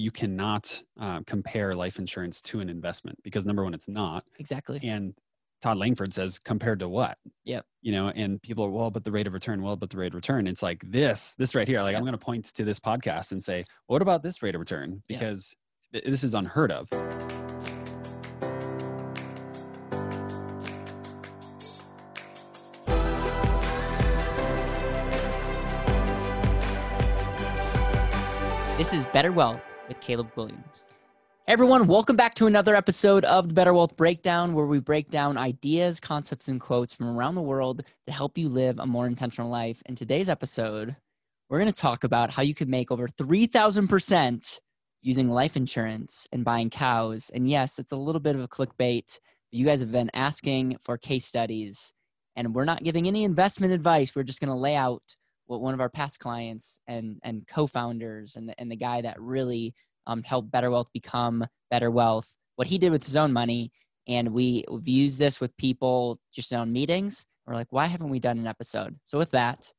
you cannot uh, compare life insurance to an investment because number one, it's not. Exactly. And Todd Langford says, compared to what? Yep. You know, and people are, well, but the rate of return, well, but the rate of return. It's like this, this right here. Like Yep. I'm going to point to this podcast and say, what about this rate of return? Because th- this is unheard of. This is Better Wealth with Caleb Williams. Hey everyone, welcome back to another episode of the Better Wealth Breakdown, where we break down ideas, concepts, and quotes from around the world to help you live a more intentional life. In today's episode, we're going to talk about how you could make over 3,000% using life insurance and buying cows. And yes, it's a little bit of a clickbait. You guys have been asking for case studies, and we're not giving any investment advice. We're just going to lay out what one of our past clients and and co-founders and the, and the guy that really um, helped Better Wealth become Better Wealth, what he did with his own money, and we, we've used this with people just on meetings. We're like, why haven't we done an episode? So with that,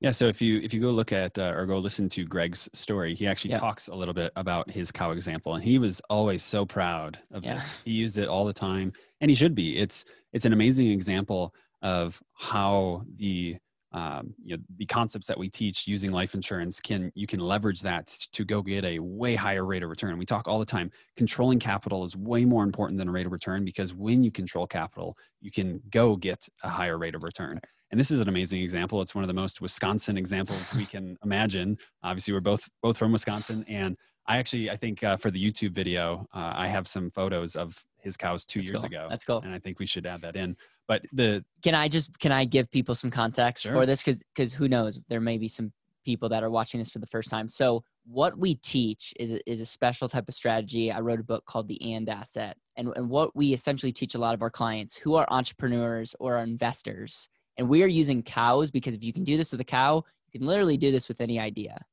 Yeah. So if you if you go look at uh, or go listen to Greg's story, he actually Yeah. talks a little bit about his cow example, and he was always so proud of Yeah. this. He used it all the time, and he should be. It's it's an amazing example of how the um, you know the concepts that we teach using life insurance can you can leverage that to go get a way higher rate of return. We talk all the time. Controlling capital is way more important than a rate of return because when you control capital, you can go get a higher rate of return. And this is an amazing example. It's one of the most Wisconsin examples we can imagine. Obviously, we're both both from Wisconsin, and I actually I think uh, for the YouTube video, uh, I have some photos of his cows 2 Let's years go. ago, That's cool. and I think we should add that in. But the Can I just can I give people some context Sure. for this? Because because who knows, there may be some people that are watching this for the first time. So what we teach is a- is a special type of strategy. I wrote a book called The And Asset, and and what we essentially teach a lot of our clients who are entrepreneurs or are investors, and we are using cows because if you can do this with a cow, you can literally do this with any idea.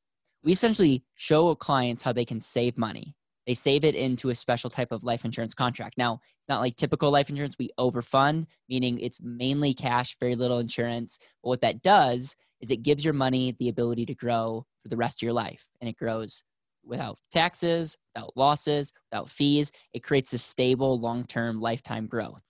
We essentially show clients how they can save money. They save it into a special type of life insurance contract. Now, it's not like typical life insurance. We overfund, meaning it's mainly cash, very little insurance. But what that does is it gives your money the ability to grow for the rest of your life. And it grows without taxes, without losses, without fees. It creates a stable, long term, lifetime growth.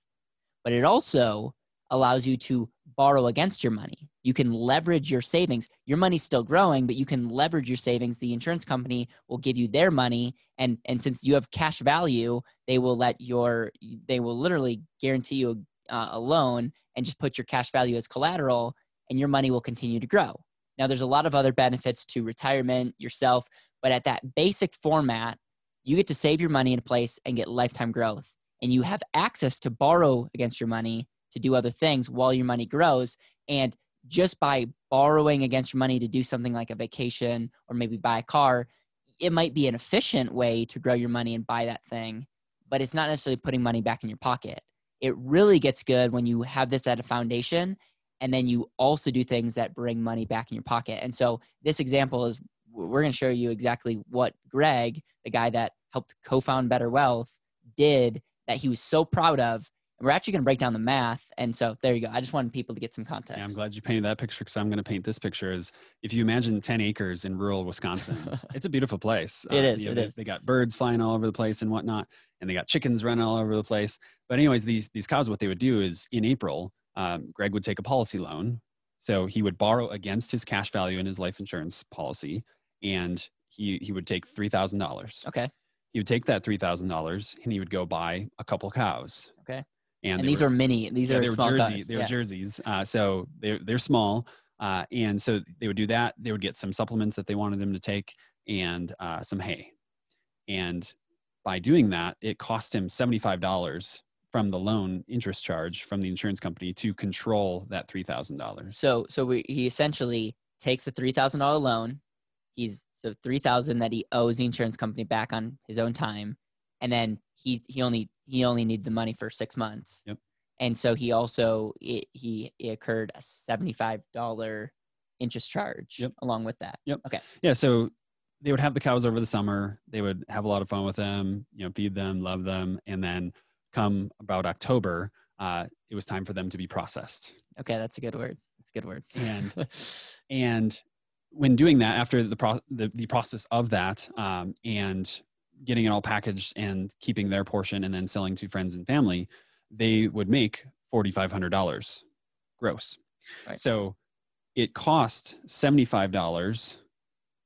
But it also allows you to borrow against your money. You can leverage your savings. Your money's still growing, but you can leverage your savings. The insurance company will give you their money and and since you have cash value, they will let your they will literally guarantee you a, uh, a loan and just put your cash value as collateral and your money will continue to grow. Now there's a lot of other benefits to retirement yourself, but at that basic format, you get to save your money in a place and get lifetime growth and you have access to borrow against your money to do other things while your money grows and just by borrowing against your money to do something like a vacation or maybe buy a car it might be an efficient way to grow your money and buy that thing but it's not necessarily putting money back in your pocket. It really gets good when you have this at a foundation and then you also do things that bring money back in your pocket. And so this example is we're going to show you exactly what greg the guy that helped co-found better wealth did that he was so proud of we're actually going to break down the math and so there you go i just wanted people to get some context yeah, I'm glad you painted that picture because I'm going to paint this picture. Is if you imagine 10 acres in rural Wisconsin, it's a beautiful place. It is, you it they, is. They got birds flying all over the place and whatnot, and they got chickens running all over the place. But anyways, these these cows, what they would do is in April, um, Greg would take a policy loan. So he would borrow against his cash value in his life insurance policy, and he he would take three thousand dollars. okay He would take that three thousand dollars and he would go buy a couple cows. Okay. And, and, these were- are mini these yeah, are they were small jersey they were yeah. jerseys uh, so they're they're small uh, and so they would do that. They would get some supplements that they wanted them to take and uh, some hay. And by doing that it cost him $75 from the loan interest charge from the insurance company to control that $3000 so so we, he essentially takes a $3000 loan. He's so 3000 that he owes the insurance company back on his own time. And then he he only he only needed the money for six months Yep. and so he also it, he it occurred a $75 interest charge Yep. along with that Yep. Okay. yeah so they would have the cows over the summer they would have a lot of fun with them you know feed them love them and then come about october uh, it was time for them to be processed okay that's a good word that's a good word and and when doing that, after the pro- the, the process of that, um, and getting it all packaged and keeping their portion, and then selling to friends and family, they would make forty five hundred dollars gross. Right. So it cost seventy five dollars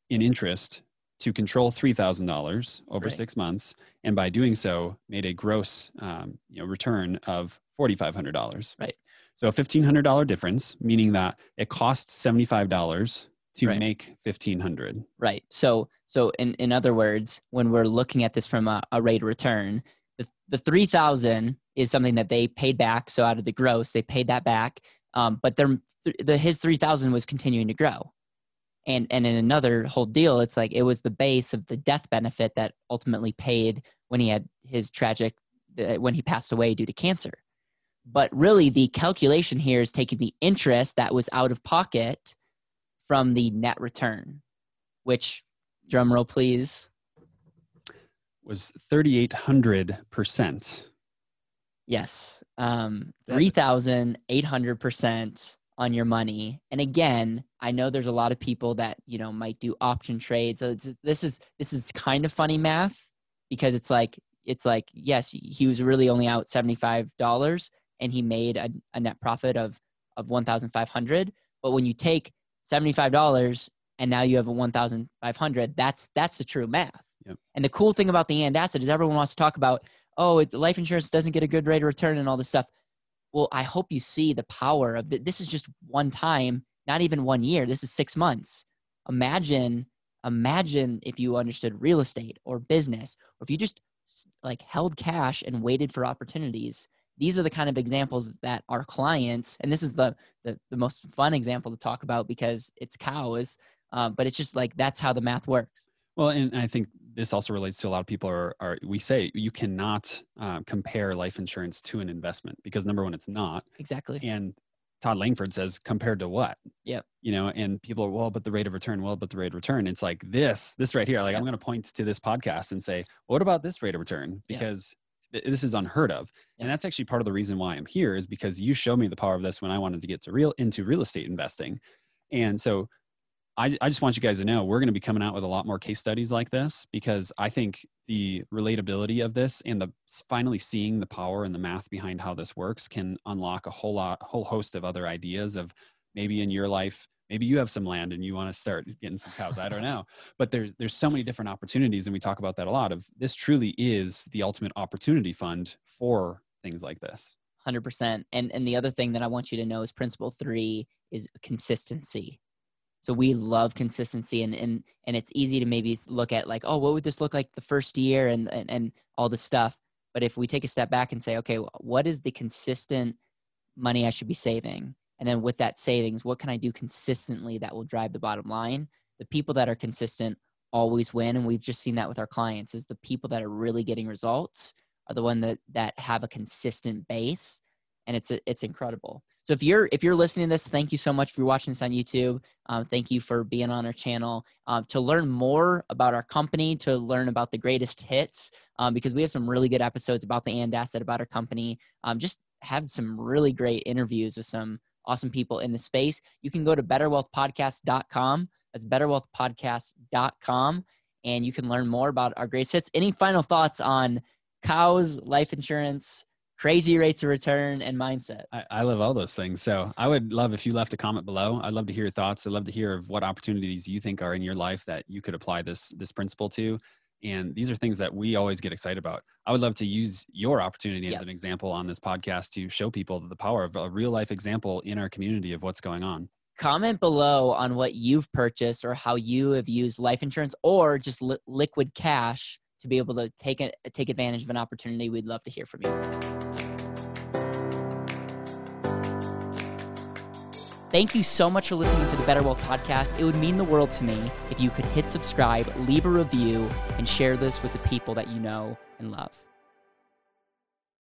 in interest to control three thousand dollars over Right. six months, and by doing so, made a gross um, you know return of forty five hundred dollars. Right. So a fifteen hundred dollar difference, meaning that it costs seventy five dollars to Right. make fifteen hundred. Right. So so in, in other words, when we're looking at this from a, a rate of return, the the three thousand is something that they paid back. So out of the gross, they paid that back. Um, but their the his three thousand was continuing to grow. And and in another whole deal, it's like it was the base of the death benefit that ultimately paid when he had his tragic uh, when he passed away due to cancer. But really, the calculation here is taking the interest that was out of pocket from the net return, which drum roll please. Was thirty eight hundred percent. Yes, um, three thousand eight hundred percent on your money. And again, I know there's a lot of people that you know might do option trades. So it's, this is this is kind of funny math because it's like it's like yes, he was really only out seventy five dollars and he made a, a net profit of of one thousand five hundred. But when you take seventy five dollars and now you have a one thousand five hundred, that's that's the true math. Yep. And the cool thing about the and asset is everyone wants to talk about oh, it's, life insurance doesn't get a good rate of return and all this stuff. Well, I hope you see the power of th- this. Is just one time, not even one year. This is six months. Imagine, imagine if you understood real estate or business, or if you just like held cash and waited for opportunities. These are the kind of examples that our clients, and this is the the, the most fun example to talk about because it's cows. Uh, but it's just like that's how the math works. Well, and I think this also relates to a lot of people are, are we say you cannot uh, compare life insurance to an investment because number one, it's not. Exactly. And Todd Langford says, compared to what? Yep. You know, and people are, well, but the rate of return, well, but the rate of return. It's like this, this right here. Like I'm going to point to this podcast and say, what about this rate of return? Because th- this is unheard of. And that's actually part of the reason why I'm here is because you showed me the power of this when I wanted to get to real into real estate investing. And so I, I just want you guys to know we're going to be coming out with a lot more case studies like this because I think the relatability of this and the finally seeing the power and the math behind how this works can unlock a whole lot, whole host of other ideas of maybe in your life, maybe you have some land and you want to start getting some cows. I don't know, but there's there's so many different opportunities, and we talk about that a lot. Of this truly is the ultimate opportunity fund for things like this. Hundred percent. And and the other thing that I want you to know is principle three is consistency. So we love consistency, and and and it's easy to maybe look at like, oh, what would this look like the first year, and and, and all this stuff. But if we take a step back and say, okay, what is the consistent money I should be saving, and then with that savings, what can I do consistently that will drive the bottom line? The people that are consistent always win, and we've just seen that with our clients. Is the people that are really getting results are the one that that have a consistent base and it's it's incredible. So if you're if you're listening to this thank you so much for watching this on youtube. Um, thank you for being on our channel um, to learn more about our company to learn about the greatest hits um, because we have some really good episodes about the and asset about our company. Um, just have some really great interviews with some awesome people in the space. You can go to betterwealthpodcast.com that's betterwealthpodcast.com and you can learn more about our greatest hits. Any final thoughts on cows, life insurance, crazy rates of return, and mindset. I, I love all those things. So I would love if you left a comment below. I'd love to hear your thoughts. I'd love to hear of what opportunities you think are in your life that you could apply this this principle to. And these are things that we always get excited about. I would love to use your opportunity as Yep. an example on this podcast to show people the power of a real life example in our community of what's going on. Comment below on what you've purchased or how you have used life insurance or just li- liquid cash to be able to take it, take advantage of an opportunity. We'd love to hear from you. Thank you so much for listening to the Better Wealth Podcast. It would mean the world to me if you could hit subscribe, leave a review, and share this with the people that you know and love.